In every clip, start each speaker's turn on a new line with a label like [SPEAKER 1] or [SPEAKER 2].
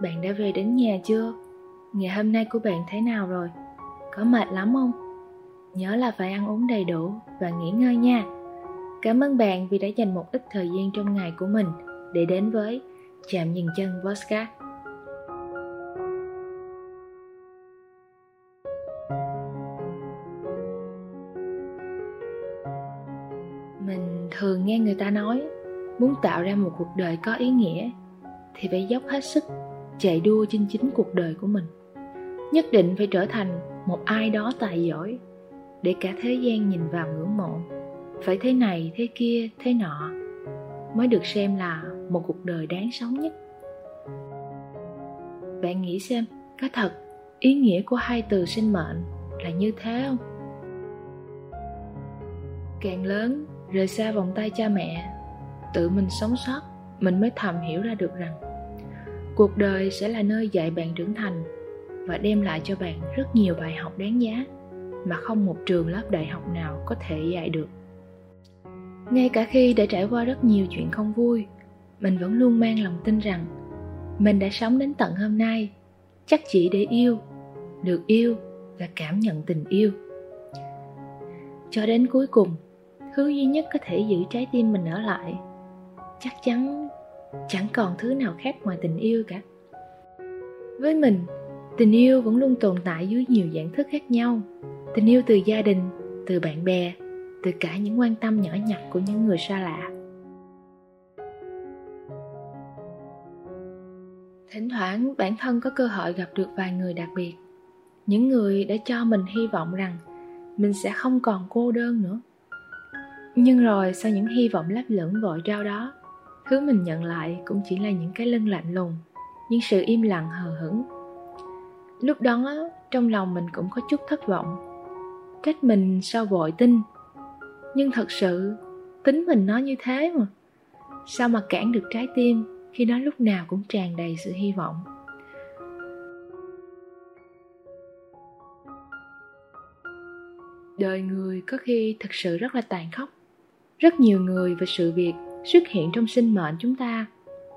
[SPEAKER 1] bạn đã về đến nhà chưa? Ngày hôm nay của bạn thế nào rồi? Có mệt lắm không? Nhớ là phải ăn uống đầy đủ và nghỉ ngơi nha. Cảm ơn bạn vì đã dành một ít thời gian trong ngày của mình để đến với Chạm Nhìn Chân Podcast. Mình thường nghe người ta nói, muốn tạo ra một cuộc đời có ý nghĩa thì phải dốc hết sức chạy đua trên chính cuộc đời của mình. Nhất định phải trở thành một ai đó tài giỏi để cả thế gian nhìn vào ngưỡng mộ. Phải thế này, thế kia, thế nọ mới được xem là một cuộc đời đáng sống nhất. Bạn nghĩ xem, có thật ý nghĩa của hai từ sinh mệnh là như thế không? Càng lớn, rời xa vòng tay cha mẹ, tự mình sống sót, mình mới thầm hiểu ra được rằng cuộc đời sẽ là nơi dạy bạn trưởng thành và đem lại cho bạn rất nhiều bài học đáng giá mà không một trường lớp đại học nào có thể dạy được. Ngay cả khi đã trải qua rất nhiều chuyện không vui, mình vẫn luôn mang lòng tin rằng mình đã sống đến tận hôm nay, chắc chỉ để yêu, được yêu và cảm nhận tình yêu. Cho đến cuối cùng, thứ duy nhất có thể giữ trái tim mình ở lại, chắc chắn chẳng còn thứ nào khác ngoài tình yêu cả. Với mình, tình yêu vẫn luôn tồn tại dưới nhiều dạng thức khác nhau. Tình yêu từ gia đình, từ bạn bè, từ cả những quan tâm nhỏ nhặt của những người xa lạ. Thỉnh thoảng, bản thân có cơ hội gặp được vài người đặc biệt. Những người đã cho mình hy vọng rằng mình sẽ không còn cô đơn nữa. Nhưng rồi, sau những hy vọng lấp lửng vội trao đó thứ mình nhận lại cũng chỉ là những cái lưng lạnh lùng, những sự im lặng hờ hững. Lúc đó, trong lòng mình cũng có chút thất vọng. Trách mình sao vội tin? Nhưng thật sự, tính mình nó như thế mà. Sao mà cản được trái tim khi nó lúc nào cũng tràn đầy sự hy vọng? Đời người có khi thật sự rất là tàn khốc. Rất nhiều người và sự việc xuất hiện trong sinh mệnh chúng ta.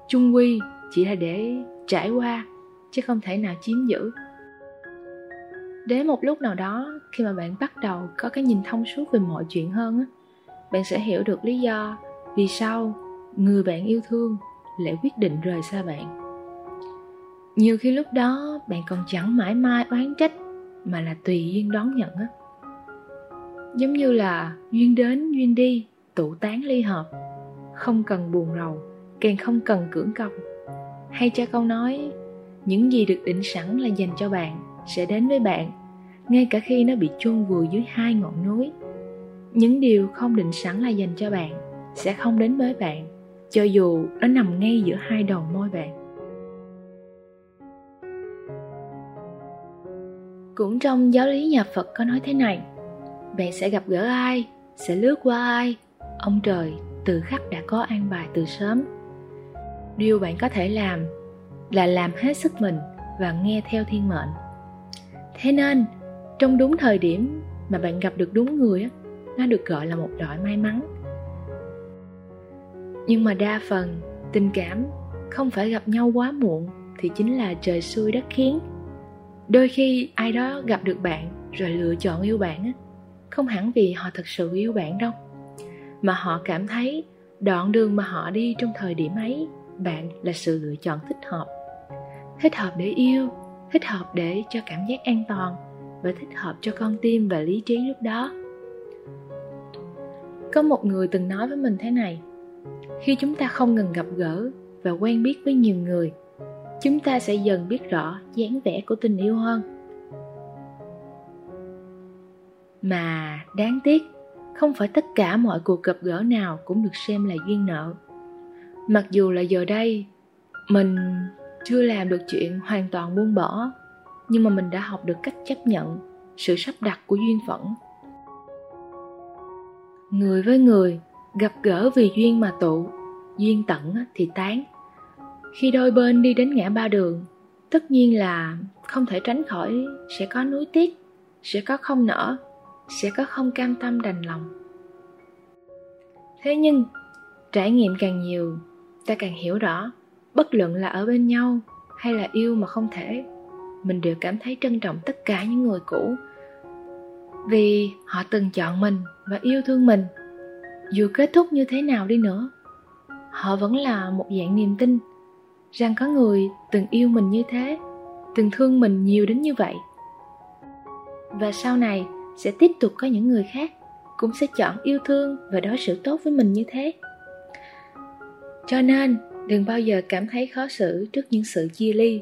[SPEAKER 1] Chung quy, chỉ là để trải qua, chứ không thể nào chiếm giữ. Đến một lúc nào đó, khi mà bạn bắt đầu có cái nhìn thông suốt về mọi chuyện hơn á, bạn sẽ hiểu được lý do vì sao người bạn yêu thương lại quyết định rời xa bạn. Nhiều khi lúc đó, bạn còn chẳng mãi mai oán trách, mà là tùy duyên đón nhận á. Giống như là duyên đến, duyên đi, tụ tán ly hợp không cần buồn rầu, càng không cần cưỡng cầu. Hay cha câu nói, những gì được định sẵn là dành cho bạn, sẽ đến với bạn, ngay cả khi nó bị chôn vùi dưới hai ngọn núi. Những điều không định sẵn là dành cho bạn, sẽ không đến với bạn, cho dù nó nằm ngay giữa hai đầu môi bạn. Cũng trong giáo lý nhà phật có nói thế này, bạn sẽ gặp gỡ ai, sẽ lướt qua ai, ông trời từ khắc đã có an bài từ sớm. Điều bạn có thể làm là làm hết sức mình và nghe theo thiên mệnh. Thế nên, trong đúng thời điểm mà bạn gặp được đúng người nó được gọi là một đội may mắn. Nhưng mà đa phần tình cảm không phải gặp nhau quá muộn thì chính là trời xui đất khiến. Đôi khi ai đó gặp được bạn rồi lựa chọn yêu bạn không hẳn vì họ thật sự yêu bạn đâu mà họ cảm thấy đoạn đường mà họ đi trong thời điểm ấy, bạn là sự lựa chọn thích hợp. Thích hợp để yêu, thích hợp để cho cảm giác an toàn và thích hợp cho con tim và lý trí lúc đó. Có một người từng nói với mình thế này, khi chúng ta không ngừng gặp gỡ và quen biết với nhiều người, chúng ta sẽ dần biết rõ dáng vẻ của tình yêu hơn. Mà đáng tiếc không phải tất cả mọi cuộc gặp gỡ nào cũng được xem là duyên nợ. Mặc dù là giờ đây, mình chưa làm được chuyện hoàn toàn buông bỏ, nhưng mà mình đã học được cách chấp nhận sự sắp đặt của duyên phận. Người với người, gặp gỡ vì duyên mà tụ, duyên tận thì tán. Khi đôi bên đi đến ngã ba đường, tất nhiên là không thể tránh khỏi sẽ có nuối tiếc, sẽ có không nở sẽ có không cam tâm đành lòng. Thế nhưng, trải nghiệm càng nhiều, ta càng hiểu rõ, bất luận là ở bên nhau hay là yêu mà không thể, mình đều cảm thấy trân trọng tất cả những người cũ. Vì họ từng chọn mình và yêu thương mình. Dù kết thúc như thế nào đi nữa, họ vẫn là một dạng niềm tin rằng có người từng yêu mình như thế, từng thương mình nhiều đến như vậy. Và sau này sẽ tiếp tục có những người khác cũng sẽ chọn yêu thương và đối xử tốt với mình như thế. Cho nên, đừng bao giờ cảm thấy khó xử trước những sự chia ly.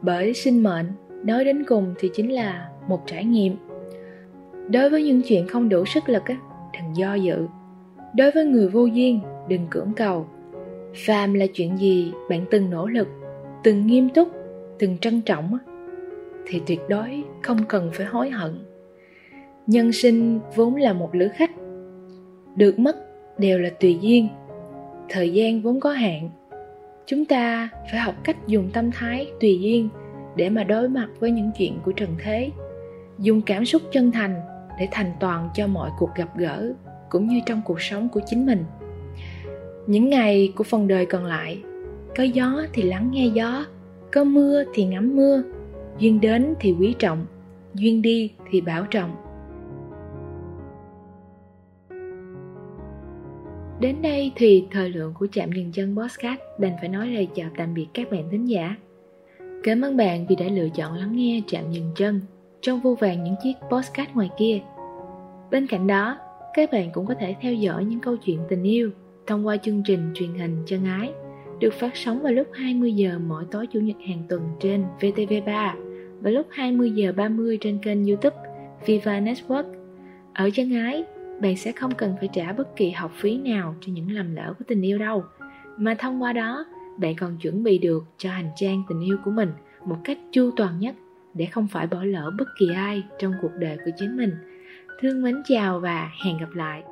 [SPEAKER 1] Bởi sinh mệnh nói đến cùng thì chính là một trải nghiệm. Đối với những chuyện không đủ sức lực á, đừng do dự. Đối với người vô duyên, đừng cưỡng cầu. Phàm là chuyện gì bạn từng nỗ lực, từng nghiêm túc, từng trân trọng thì tuyệt đối không cần phải hối hận. Nhân sinh vốn là một lữ khách, được mất đều là tùy duyên, thời gian vốn có hạn. Chúng ta phải học cách dùng tâm thái tùy duyên để mà đối mặt với những chuyện của trần thế, dùng cảm xúc chân thành để thành toàn cho mọi cuộc gặp gỡ cũng như trong cuộc sống của chính mình. Những ngày của phần đời còn lại, có gió thì lắng nghe gió, có mưa thì ngắm mưa duyên đến thì quý trọng duyên đi thì bảo trọng Đến đây thì thời lượng của chạm dừng chân Podcast đành phải nói lời chào tạm biệt các bạn thính giả. Cảm ơn bạn vì đã lựa chọn lắng nghe chạm dừng chân trong vô vàng những chiếc podcast ngoài kia. Bên cạnh đó, các bạn cũng có thể theo dõi những câu chuyện tình yêu thông qua chương trình truyền hình chân ái được phát sóng vào lúc 20 giờ mỗi tối chủ nhật hàng tuần trên VTV3 và lúc 20 giờ 30 trên kênh YouTube Viva Network. Ở chân ái, bạn sẽ không cần phải trả bất kỳ học phí nào cho những lầm lỡ của tình yêu đâu, mà thông qua đó, bạn còn chuẩn bị được cho hành trang tình yêu của mình một cách chu toàn nhất để không phải bỏ lỡ bất kỳ ai trong cuộc đời của chính mình. Thương mến chào và hẹn gặp lại.